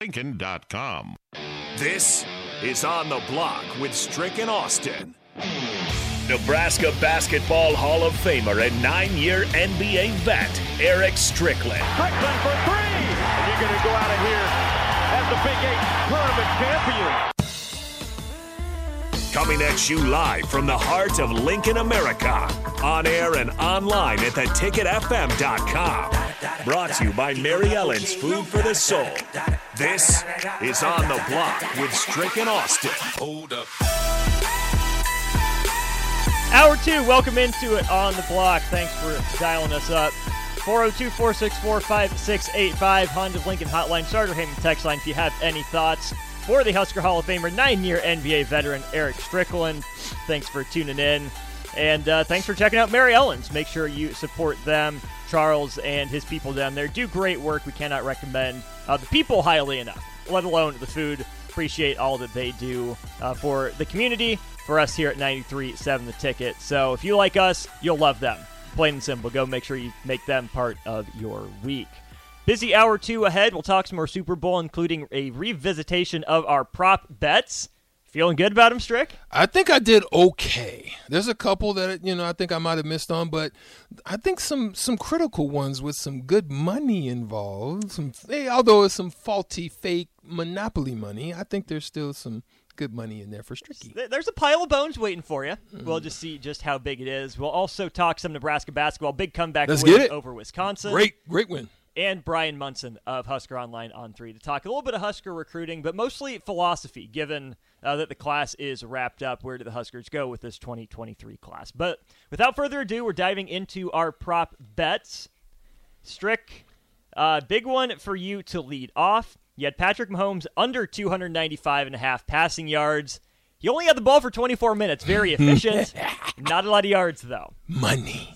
Lincoln.com. This is On the Block with Strick and Austin. Nebraska Basketball Hall of Famer and nine year NBA vet, Eric Strickland. Strickland for three! And you're going to go out of here as the Big Eight tournament champion. Coming at you live from the heart of Lincoln, America. On air and online at theticketfm.com. Brought to you by Mary Ellen's Food for the Soul. This is On the Block with Strick and Austin. Hold up. Hour two, welcome into it on the block. Thanks for dialing us up. 402 464 5685, Honda Lincoln Hotline, Sartor Hamann text line if you have any thoughts for the Husker Hall of Famer, nine year NBA veteran Eric Strickland. Thanks for tuning in. And uh, thanks for checking out Mary Ellen's. Make sure you support them. Charles and his people down there do great work. We cannot recommend uh, the people highly enough, let alone the food. Appreciate all that they do uh, for the community, for us here at 93.7 The Ticket. So if you like us, you'll love them. Plain and simple. Go make sure you make them part of your week. Busy hour two ahead. We'll talk some more Super Bowl, including a revisitation of our prop bets. Feeling good about him, Strick? I think I did okay. There's a couple that you know I think I might have missed on, but I think some some critical ones with some good money involved. Some hey, although it's some faulty fake monopoly money, I think there's still some good money in there for Stricky. There's a pile of bones waiting for you. We'll just see just how big it is. We'll also talk some Nebraska basketball. Big comeback Let's win get it. over Wisconsin. Great, great win. and Brian Munson of Husker Online on three to talk a little bit of Husker recruiting, but mostly philosophy, given uh, that the class is wrapped up. Where do the Huskers go with this 2023 class? But without further ado, we're diving into our prop bets. Strick, uh, big one for you to lead off. You had Patrick Mahomes under 295 and a half passing yards. He only had the ball for 24 minutes. Very efficient. Not a lot of yards, though. Money.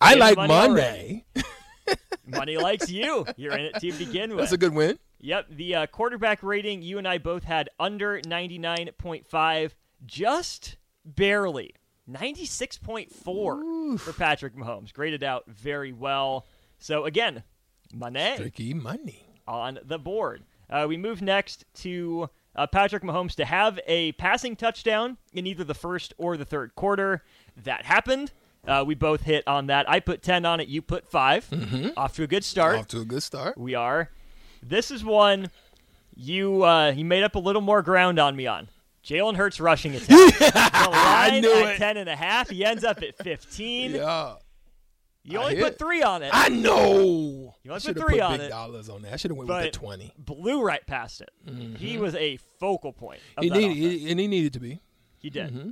I like money money. Money likes you. You're in it to begin with. That's a good win. Yep, the uh, quarterback rating you and I both had under 99.5, just barely. 96.4 for Patrick Mahomes. Graded out very well. So again, money Tricky money. on the board. Uh, we move next to uh, Patrick Mahomes to have a passing touchdown in either the first or the third quarter. That happened. Uh, we both hit on that. I put 10 on it. You put 5 Off to a good start. Off to a good start. We are. This is one you uh, you made up a little more ground on me on. Jalen Hurts rushing attack. the line knew at it. ten and a half. He ends up at fifteen. Yeah. You only put three on it. I know. You only put three put on big it, dollars on that. I should have went with the twenty. blew right past it. He was a focal point. He needed, he, and he needed to be. He did. Mm-hmm.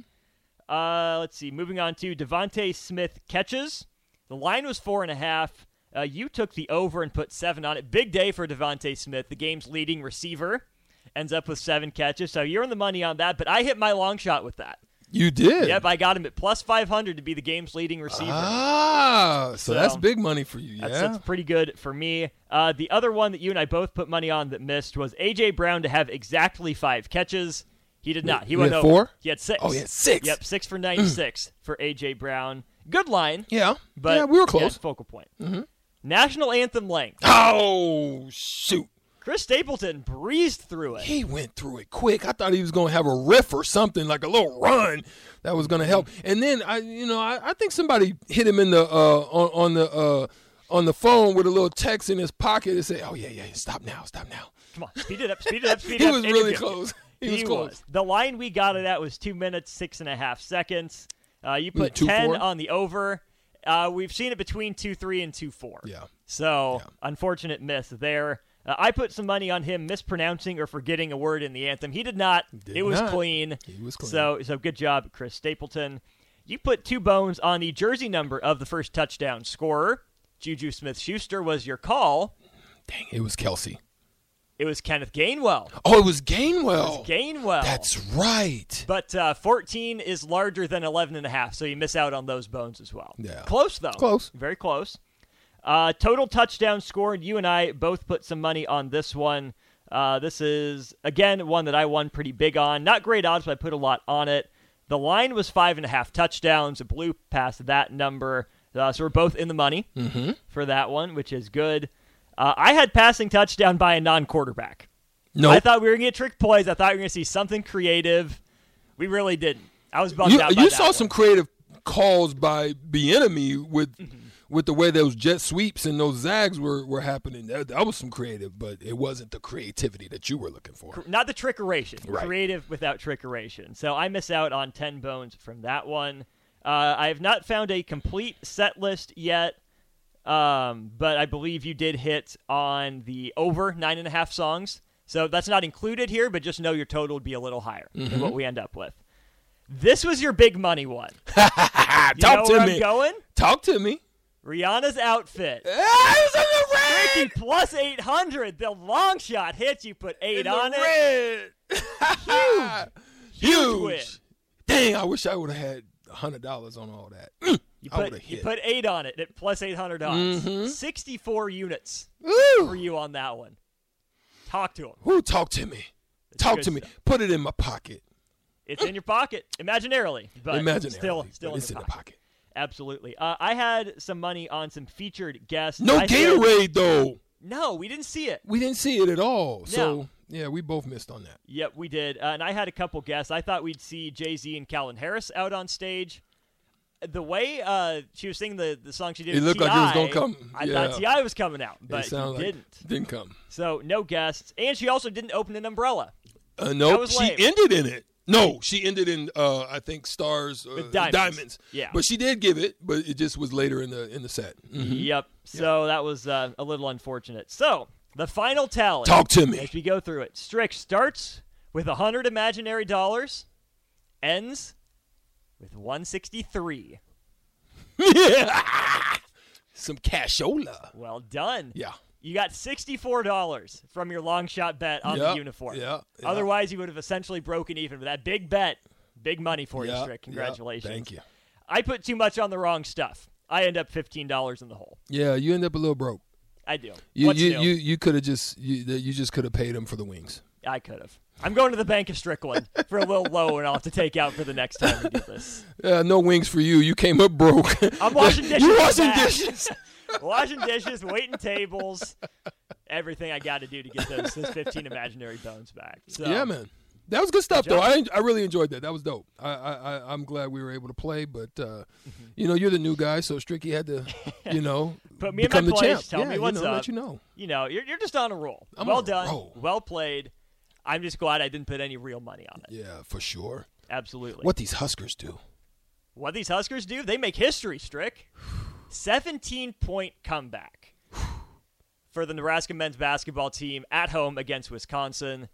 Uh, let's see. Moving on to DeVonta Smith catches. The line was four and a half. Uh, you took the over and put seven on it. Big day for DeVonta Smith, the game's leading receiver. Ends up with seven catches. So you're in the money on that, but I hit my long shot with that. You did. Yep, I got him at plus 500 to be the game's leading receiver. Ah, so, So, that's big money for you. Yeah. That's, that's pretty good for me. Uh, the other one that you and I both put money on that missed was A.J. Brown to have exactly five catches. He did not. He went had over. four? He had six. Oh, he had six. Yep, six for 96 for A.J. Brown. Good line. yeah. But yeah, we were yeah, close. focal point. Mm-hmm. National anthem length. Oh shoot. Chris Stapleton breezed through it. He went through it quick. I thought he was going to have a riff or something like a little run that was going to help. And then I, you know, I, I think somebody hit him in the uh, on, on the uh, on the phone with a little text in his pocket and said, "Oh yeah, yeah, stop now, stop now." Come on, speed it up, speed it up, speed it up. He was really close. He was close. The line we got it at was two minutes, six and a half seconds. Uh, you put two, 10 on the over. Uh, we've seen it between 2 3 and 2 4. Yeah. So, Yeah. unfortunate miss there. Uh, I put some money on him mispronouncing or forgetting a word in the anthem. He did not. Did it was not. clean. He was clean. So, so good job, Chris Stapleton. You put two bones on the jersey number of the first touchdown scorer. Juju Smith Schuster was your call. Dang, it was Kelce. It was Kenneth Gainwell. Oh, it was Gainwell. Gainwell. That's right. But uh, 14 is larger than 11 and a half, so you miss out on those bones as well. Yeah. Close, though. Close. Very close. Uh, total touchdown scored. You and I both put some money on this one. Uh, this is, again, one that I won pretty big on. Not great odds, but I put a lot on it. The line was five and a half touchdowns. It blew past that number. Uh, so we're both in the money for that one, which is good. Uh, I had passing touchdown by a non quarterback. Nope. I thought we were gonna get trick plays. I thought we were gonna see something creative. We really didn't. I was bummed You, out. you saw one. some creative calls by the enemy with with the way those jet sweeps and those zags were, were happening. That, that was some creative, but it wasn't the creativity that you were looking for. not the trickeration. Right. Creative without trickeration. So I miss out on ten bones from that one. Uh, I have not found a complete set list yet, um, but I believe you did hit on the over nine and a half songs. So that's not included here, but just know your total would be a little higher than Mm-hmm. what we end up with. This was your big money one. Talk to me. I'm going? Talk to me. Rihanna's outfit. Ah, it was in the red. Ricky plus 800. The long shot hits. You put eight In on it. Huge Huge. win. Dang, I wish I would have had hundred dollars on all that. You put, you put eight on it at plus 800 odds. Mhm. 64 units Woo. for you on that one. Talk to him. Who talk to me? Talk good to me. stuff. Put it in my pocket. It's in your pocket, imaginarily, but Imaginary. still, still but in, it's the in pocket. the pocket. Absolutely. Uh, I had some money on some featured guests. No I said- though. no, we didn't see it. We didn't see it at all. No. So yeah, we both missed on that. Yep, we did. Uh, and I had a couple guests. I thought we'd see Jay Z and Calvin Harris out on stage. The way uh, she was singing the, the song she did, It looked like it was gonna come. I Yeah. thought Ti was coming out, but it he like didn't. didn't come. So no guests, and she also didn't open an umbrella. Uh, no, she lame. ended in it. No, she ended in uh, I think stars uh, With diamonds. Yeah. But she did give it, but it just was later in the in the set. Mhm. Yep. So that was uh, a little unfortunate. So the final tally. Talk to me. as we go through it. Strick starts with a hundred imaginary dollars, ends with one sixty three. Some cashola. Well done. Yeah. You got $64 from your long shot bet on the uniform. yeah, yeah. Otherwise, you would have essentially broken even with that big bet. Big money for you, Yeah, Strick. yeah, Congratulations. thank you. I put too much on the wrong stuff. I end up $15 in the hole. Yeah, you end up a little broke. I do. You What's you, new? you you could have just you, you just could have paid him for the wings. I could have. I'm going to the Bank of Strickland for a little loan and I'll have to take out for the next time we do this. Uh, no wings for you. You came up broke. I'm washing dishes. you in the washing dishes. washing dishes, waiting tables, everything I got to do to get those, those 15 imaginary bones back. So, Yeah, man. That was good stuff, though. I I really enjoyed that. That was dope. I I I'm glad we were able to play, but uh, Mm-hmm. you know, you're the new guy, so Stricky had to, you know, Put me in my become the place, champ. tell yeah, me you what's know, up. Let you know. You know, you're, you're just on a roll. I'm well done. roll. Well played. I'm just glad I didn't put any real money on it. Yeah, for sure. Absolutely. What these Huskers do? What these Huskers do, they make history, Strick. 17 point comeback for the Nebraska men's basketball team at home against Wisconsin.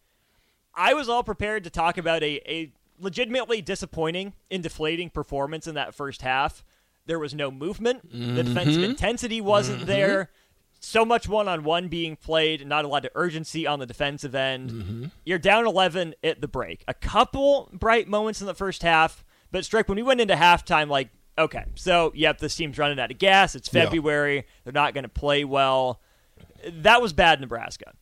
I was all prepared to talk about a, a legitimately disappointing and deflating performance in that first half. There was no movement, the defensive mm-hmm. intensity wasn't mm-hmm. there. So much one on one being played, not a lot of urgency on the defensive end. Mm-hmm. You're down 11 at the break. A couple bright moments in the first half, but Strick, when we went into halftime, like, okay, so yep, this team's running out of gas. It's Yeah. February. They're not going to play well. That was bad, Nebraska.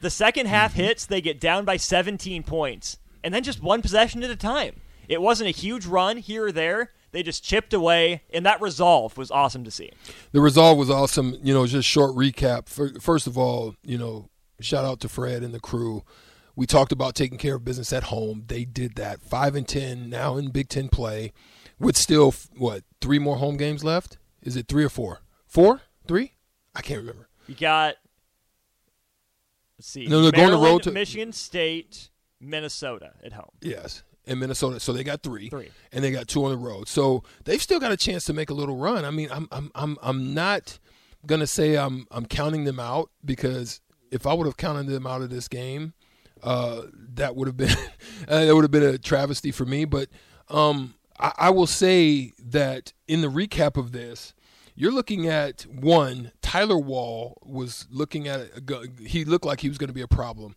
The second half mm-hmm. hits, they get down by 17 points, and then just one possession at a time. It wasn't a huge run here or there. They just chipped away, and that resolve was awesome to see. The resolve was awesome. You know, just short recap. First of all, you know, shout out to Fred and the crew. We talked about taking care of business at home. They did that. Five and ten now in Big Ten play, with still what three more home games left? Is it three or four? Four? Three? I can't remember. You got, let's see, No, they're going to road to- Michigan State, Minnesota at home. Yes, in Minnesota. So they got three, Three. and they got two on the road. So they've still got a chance to make a little run. I mean, I'm I'm I'm I'm not gonna say I'm I'm counting them out because if I would have counted them out of this game, uh, that would have been uh, that would have been a travesty for me. But um, I, I will say that in the recap of this. You're looking at one. Tyler Wahl was looking at a, he looked like he was going to be a problem.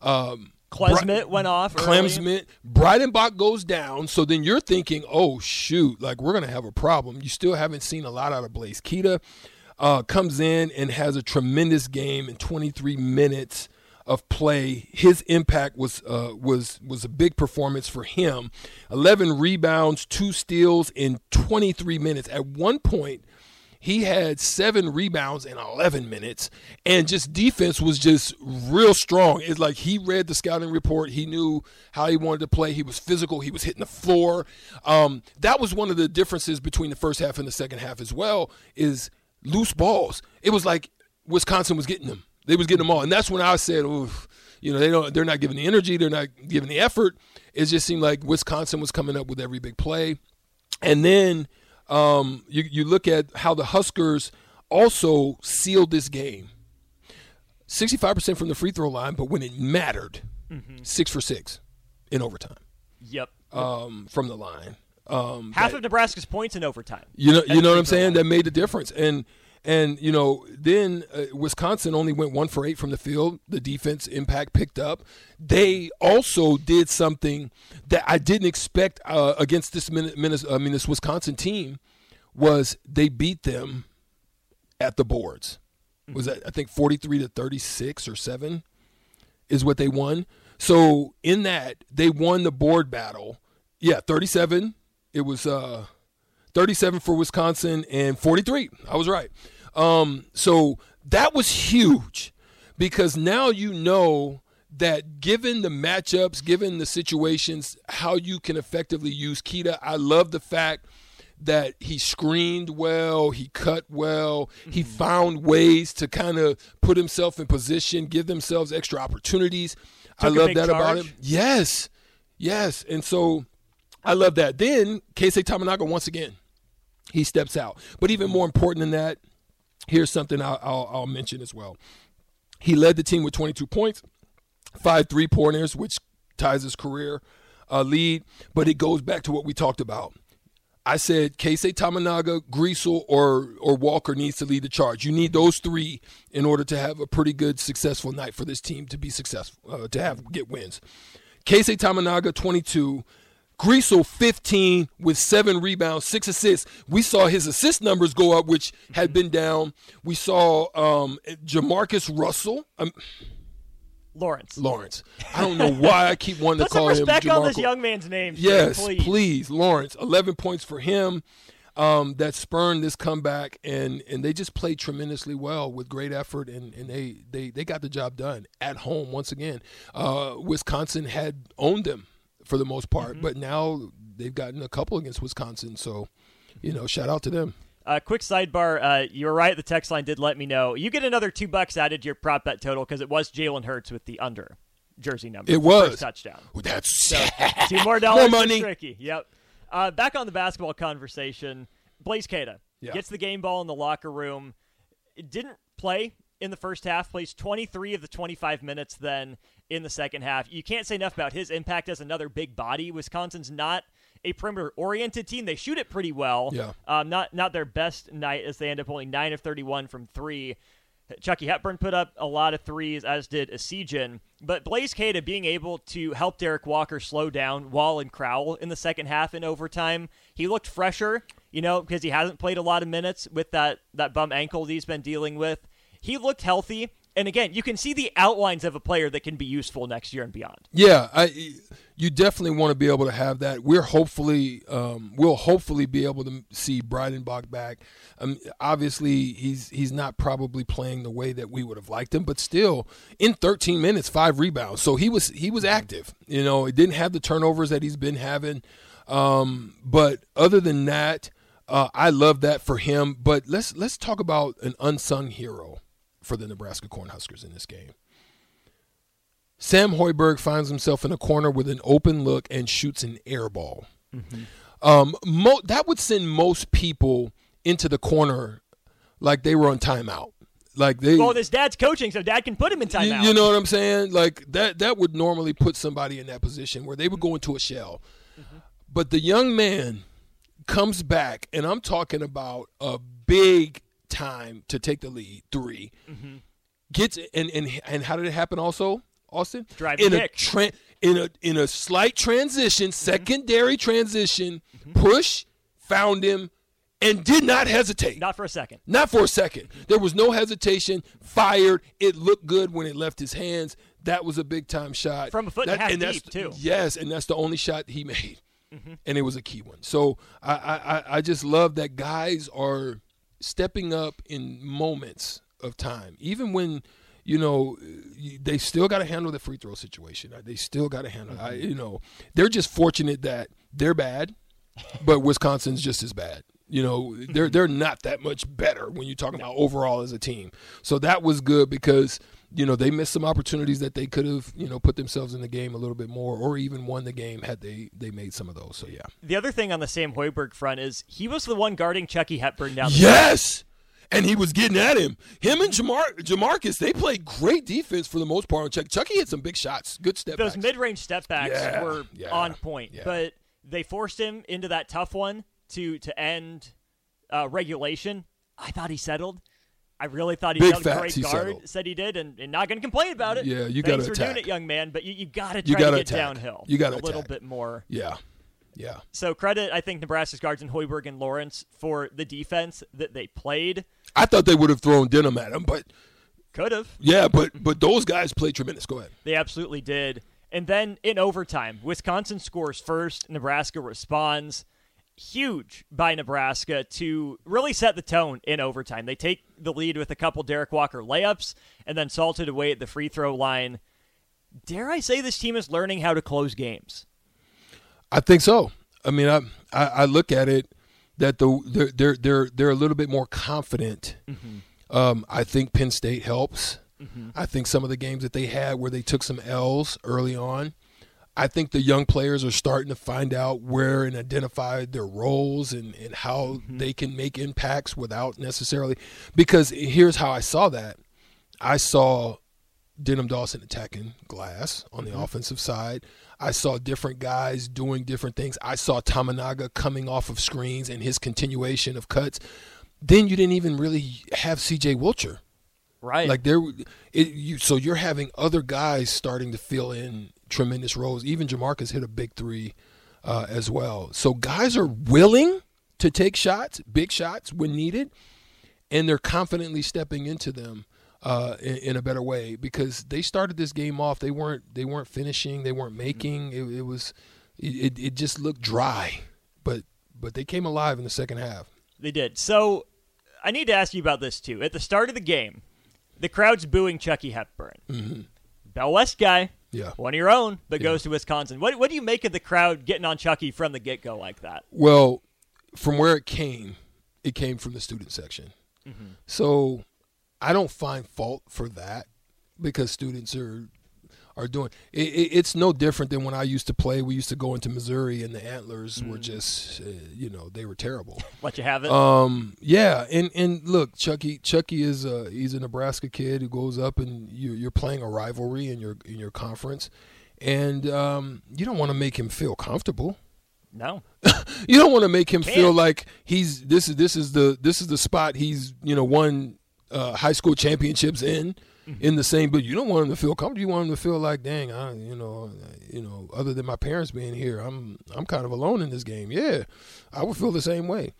Um, Klesmit Bri- went off. Klesmit, Breidenbach goes down. So then you're thinking, oh shoot, like we're gonna have a problem. You still haven't seen a lot out of Blaise Keita. Uh, comes in and has a tremendous game in 23 minutes of play. His impact was uh, was was a big performance for him. 11 rebounds, two steals in 23 minutes. At one point he had seven rebounds in 11 minutes, and just defense was just real strong. It's like he read the scouting report. He knew how he wanted to play. He was physical. He was hitting the floor. Um, that was one of the differences between the first half and the second half as well. Is loose balls. It was like Wisconsin was getting them. They was getting them all, and that's when I said, "Oof." You know, they don't. They're not giving the energy. They're not giving the effort. It just seemed like Wisconsin was coming up with every big play, and then um, you you look at how the Huskers also sealed this game. Sixty-five percent from the free throw line, but when it mattered, six for six in overtime Yep. um, from the line. Um, Half that- of Nebraska's points in overtime. you know, you know what I'm saying? line. That made the difference. And and you know, then uh, Wisconsin only went one for eight from the field. The defense impact picked up. They also did something that I didn't expect uh, against this Min- I mean this Wisconsin team was they beat them at the boards. Was that I think 43 to 36 or 7 is what they won. So in that they won the board battle. Yeah, 37. It was uh 37 for Wisconsin and 43. I was right. Um, so that was huge because now you know that given the matchups, given the situations, how you can effectively use Keita. I love the fact that he screened well, he cut well, he found ways to kind of put himself in position, give themselves extra opportunities. I Took a love that about him. Yes, yes, and so I love that. Then Keisei Tominaga once again, he steps out. But even more important than that, here's something I'll, I'll, I'll mention as well. He led the team with 22 points, five three pointers, which ties his career uh, lead. But it goes back to what we talked about. I said Keisei Tominaga, Griesel, or or Walker needs to lead the charge. You need those three in order to have a pretty good, successful night for this team to be successful, uh, to have get wins. Keisei Tominaga, 22. Griesel, 15 with seven rebounds, six assists. We saw his assist numbers go up, which had been down. We saw um, Jamarcus Russell, um, Lawrence. Lawrence. I don't know why I keep wanting to some call him Put respect on this young man's name. Yes, please. please. Lawrence. Eleven points for him. Um, that spurned this comeback, and and they just played tremendously well with great effort, and, and they, they they got the job done at home once again. Uh, Wisconsin had owned them for the most part, Mm-hmm. but now they've gotten a couple against Wisconsin. So, you know, shout out to them. Uh, quick sidebar. Uh, you're right. The text line did let me know. You get another two bucks added to your prop bet total because it was Jalen Hurts with the under jersey number. It was. touchdown. Ooh, That's Two more dollars More money. Tricky. Yep. Uh, back on the basketball conversation. Blaise Keita Yeah. gets the game ball in the locker room. It didn't play in the first half. Plays 23 of the 25 minutes then in the second half. You can't say enough about his impact as another big body. Wisconsin's not a perimeter oriented team. They shoot it pretty well. Yeah. Um, not not their best night as they end up only nine of 31 from three. Chucky Hepburn put up a lot of threes, as did Essegian. But Blaise Keita being able to help Derrick Walker slow down Wahl and Crowl in the second half in overtime, he looked fresher, you know, because he hasn't played a lot of minutes with that, that bum ankle that he's been dealing with. He looked healthy. And again, you can see the outlines of a player that can be useful next year and beyond. Yeah, I you definitely want to be able to have that. We're hopefully um, we'll hopefully be able to see Breidenbach back. Um, obviously, he's he's not probably playing the way that we would have liked him, but still, in 13 minutes, five rebounds. So he was he was active. You know, he didn't have the turnovers that he's been having. Um, but other than that, uh, I love that for him. But let's let's talk about an unsung hero for the Nebraska Cornhuskers in this game. Sam Hoiberg finds himself in a corner with an open look and shoots an air ball. Um, mo- that would send most people into the corner like they were on timeout. Like they, Well, his dad's coaching, so dad can put him in you, timeout. you know what I'm saying? Like that that would normally put somebody in that position where they would go into a shell. But the young man comes back, and I'm talking about a big time to take the lead, 3 mm-hmm. Gets and and and how did it happen? Also, Austin Driving in a tra- in a in a slight transition, mm-hmm. secondary transition, mm-hmm. push found him, and did not hesitate. Not for a second. Not for a second. There was no hesitation. Fired. It looked good when it left his hands. That was a big time shot From a foot and a half that's- deep, too. Mm-hmm. Yes, and that's the only shot he made, and it was a key one. So I I- I just love that guys are stepping up in moments of time, even when you know they still got to handle the free throw situation. Uh, they still got to handle. I, mm-hmm. you know, they're just fortunate that they're bad, but Wisconsin's just as bad. You know, they're mm-hmm. they're not that much better when you're talking about overall as a team. So that was good because you know they missed some opportunities that they could have you know put themselves in the game a little bit more or even won the game had they they made some of those. So yeah. The other thing on the Sam Hoiberg front is he was the one guarding Chucky Hepburn down. the Yes. And he was getting at him. Him and Jamar- Jamarques, they played great defense for the most part. on Chuck Chucky hit some big shots, good step Those backs. mid-range step backs Yeah, were yeah, on point, yeah. but they forced him into that tough one to to end uh, regulation. I thought he settled. I really thought he Big a facts, great he guard. settled. Said he did, and, and not going to complain about it. Yeah, you gotta for doing attack. it, young man. But you, you got to try to get attack. downhill. You gotta a little attack. bit more. yeah, yeah. So credit, I think, Nebraska's guards and Hoiberg and Lawrence for the defense that they played. I thought they would have thrown denim at him, but Could have. yeah, but but those guys played tremendous. Go ahead. They absolutely did. And then in overtime, Wisconsin scores first. Nebraska responds. Huge by Nebraska to really set the tone in overtime. They take the lead with a couple Derrick Walker layups and then salted away at the free throw line. Dare I say this team is learning how to close games? I think so. I mean, I I, I look at it that the they're they're they're, they're a little bit more confident. Um, I think Penn State helps. I think some of the games that they had where they took some L's early on. I think the young players are starting to find out where and identify their roles and, and how mm-hmm. they can make impacts without necessarily. Because here's how I saw that. I saw Denim Dawson attacking glass on the mm-hmm. offensive side. I saw different guys doing different things. I saw Tominaga coming off of screens and his continuation of cuts. Then you didn't even really have CJ Wilcher. Right. Like there, it, you, so you're having other guys starting to fill in tremendous roles. Even Jamarques hit a big three uh, as well. So guys are willing to take shots, big shots when needed, and they're confidently stepping into them uh, in, in a better way because they started this game off. They weren't they weren't finishing. They weren't making. It, it was it, it just looked dry, but but they came alive in the second half. They did. So I need to ask you about this too. At the start of the game, the crowd's booing Chucky Hepburn. Mm-hmm. Bellevue West guy, Yeah. one of your own, but goes to Wisconsin. What what do you make of the crowd getting on Chucky from the get go like that? Well, from where it came, it came from the student section. Mm-hmm. So I don't find fault for that because students are are doing it, it, it's no different than when I used to play. We used to go into Missouri and the Antlers were just uh, you know they were terrible. Let you have it. Um, yeah, and and look, Chucky, Chucky is a he's a Nebraska kid who goes up and you, you're playing a rivalry in your in your conference, and um, you don't want to make him feel comfortable. no. You don't want to make him Can't. feel like he's this is this is the this is the spot he's you know won uh, high school championships in in the same. But you don't want them to feel comfortable. You want them to feel like, dang, I you know you know other than my parents being here, I'm I'm kind of alone in this game. Yeah, I would feel the same way.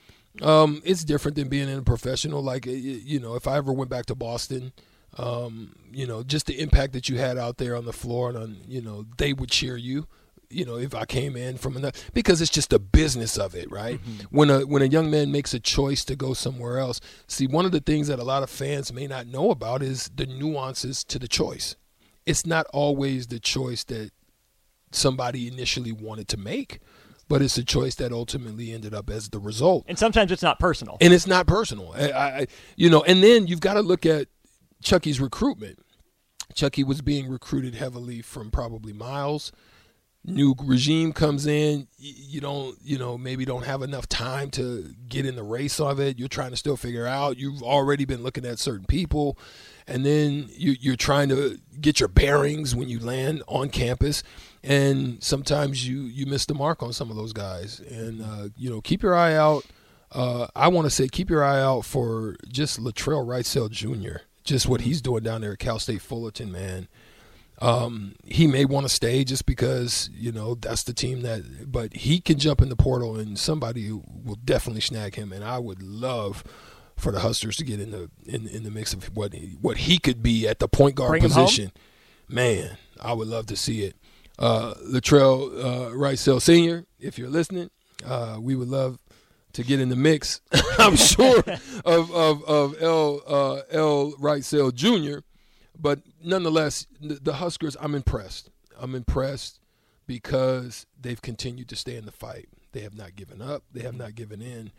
Um, it's different than being in a professional. Like you know, if I ever went back to Boston. Um, you know, just the impact that you had out there on the floor, and on, you know, they would cheer you you know if I came in from another because it's just the business of it, right? Mm-hmm. When a when a young man makes a choice to go somewhere else, see one of the things that a lot of fans may not know about is the nuances to the choice. It's not always the choice that somebody initially wanted to make, but it's a choice that ultimately ended up as the result And sometimes it's not personal. and it's not personal. I, I you know, and then you've got to look at Chucky's recruitment. Chucky was being recruited heavily from probably Miles. New regime comes in, you don't, you know, maybe don't have enough time to get in the race of it. You're trying to still figure out. You've already been looking at certain people, and then you, you're trying to get your bearings when you land on campus. And sometimes you you miss the mark on some of those guys. And uh, you know, keep your eye out uh, I want to say keep your eye out for just Latrell Wrightsell Jr. Just what he's doing down there at Cal State Fullerton, man. Um, he may want to stay just because you know that's the team that, but he can jump in the portal and somebody will definitely snag him. And I would love for the Hustlers to get in the in, in the mix of what he, what he could be at the point guard Bring position. Man, I would love to see it. Uh, Latrell uh, Wrightsell Senior, if you're listening, uh, we would love to get in the mix. I'm sure of of of L uh, L Wrightsell Jr. But nonetheless, the, Huskers, I'm impressed. I'm impressed because they've continued to stay in the fight. They have not given up. They have not given in.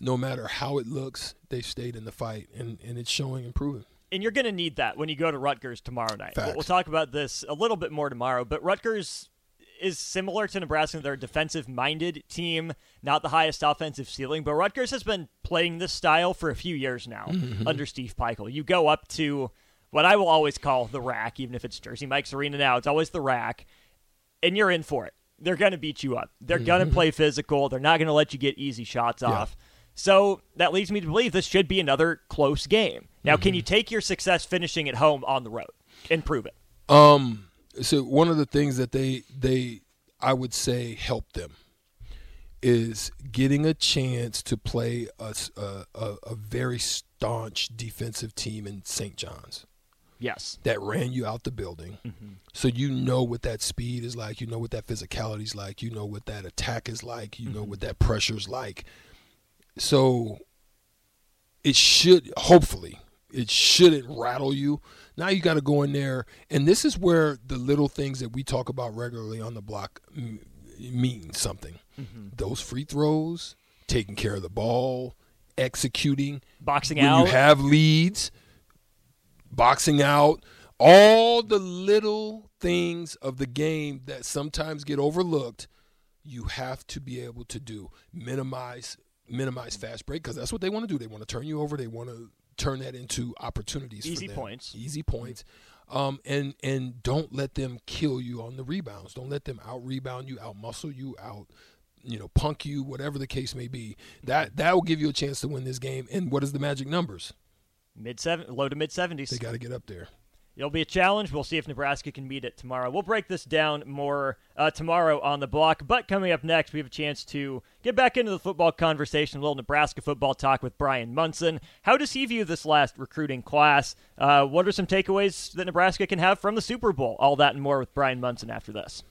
No matter how it looks, they've stayed in the fight, and, and it's showing and improvement. And you're going to need that when you go to Rutgers tomorrow night. Facts. We'll talk about this a little bit more tomorrow, but Rutgers is similar to Nebraska. They're a defensive minded team, not the highest offensive ceiling, but Rutgers has been playing this style for a few years now Mm-hmm. under Steve Pikiell. You go up to what I will always call the rack, even if it's Jersey Mike's Arena now, it's always the rack, and you're in for it. They're going to beat you up. They're going to play physical. They're not going to let you get easy shots Mm-hmm. Yeah. off. So that leads me to believe this should be another close game. Now, Mm-hmm. can you take your success finishing at home on the road and prove it? Um, so one of the things that they they I would say help them is getting a chance to play a a very staunch defensive team in St. John's Yes. that ran you out the building. Mm-hmm. So you know what that speed is like, you know what that physicality is like, you know what that attack is like, you know what mm-hmm. that pressure is like. So it should hopefully it shouldn't rattle you. Now you got to go in there, and this is where the little things that we talk about regularly on the block m- mean something. Mm-hmm. Those free throws, taking care of the ball, executing, Boxing when out. you have leads, boxing out, all the little things of the game that sometimes get overlooked, you have to be able to do. Minimize minimize fast break because that's what they want to do. They want to turn you over. They want to turn that into opportunities. for Easy points. Easy points. Um, and and don't let them kill you on the rebounds. Don't let them out rebound you, out muscle you, out you know punk you, whatever the case may be. That that will give you a chance to win this game. And what is the magic numbers? Mid seven, low to mid seventies. They got to get up there. It'll be a challenge. We'll see if Nebraska can meet it tomorrow. We'll break this down more uh, tomorrow on the block. But coming up next, we have a chance to get back into the football conversation, a little Nebraska football talk with Brian Munson. How does he view this last recruiting class? Uh, what are some takeaways that Nebraska can have from the Super Bowl? All that and more with Brian Munson after this.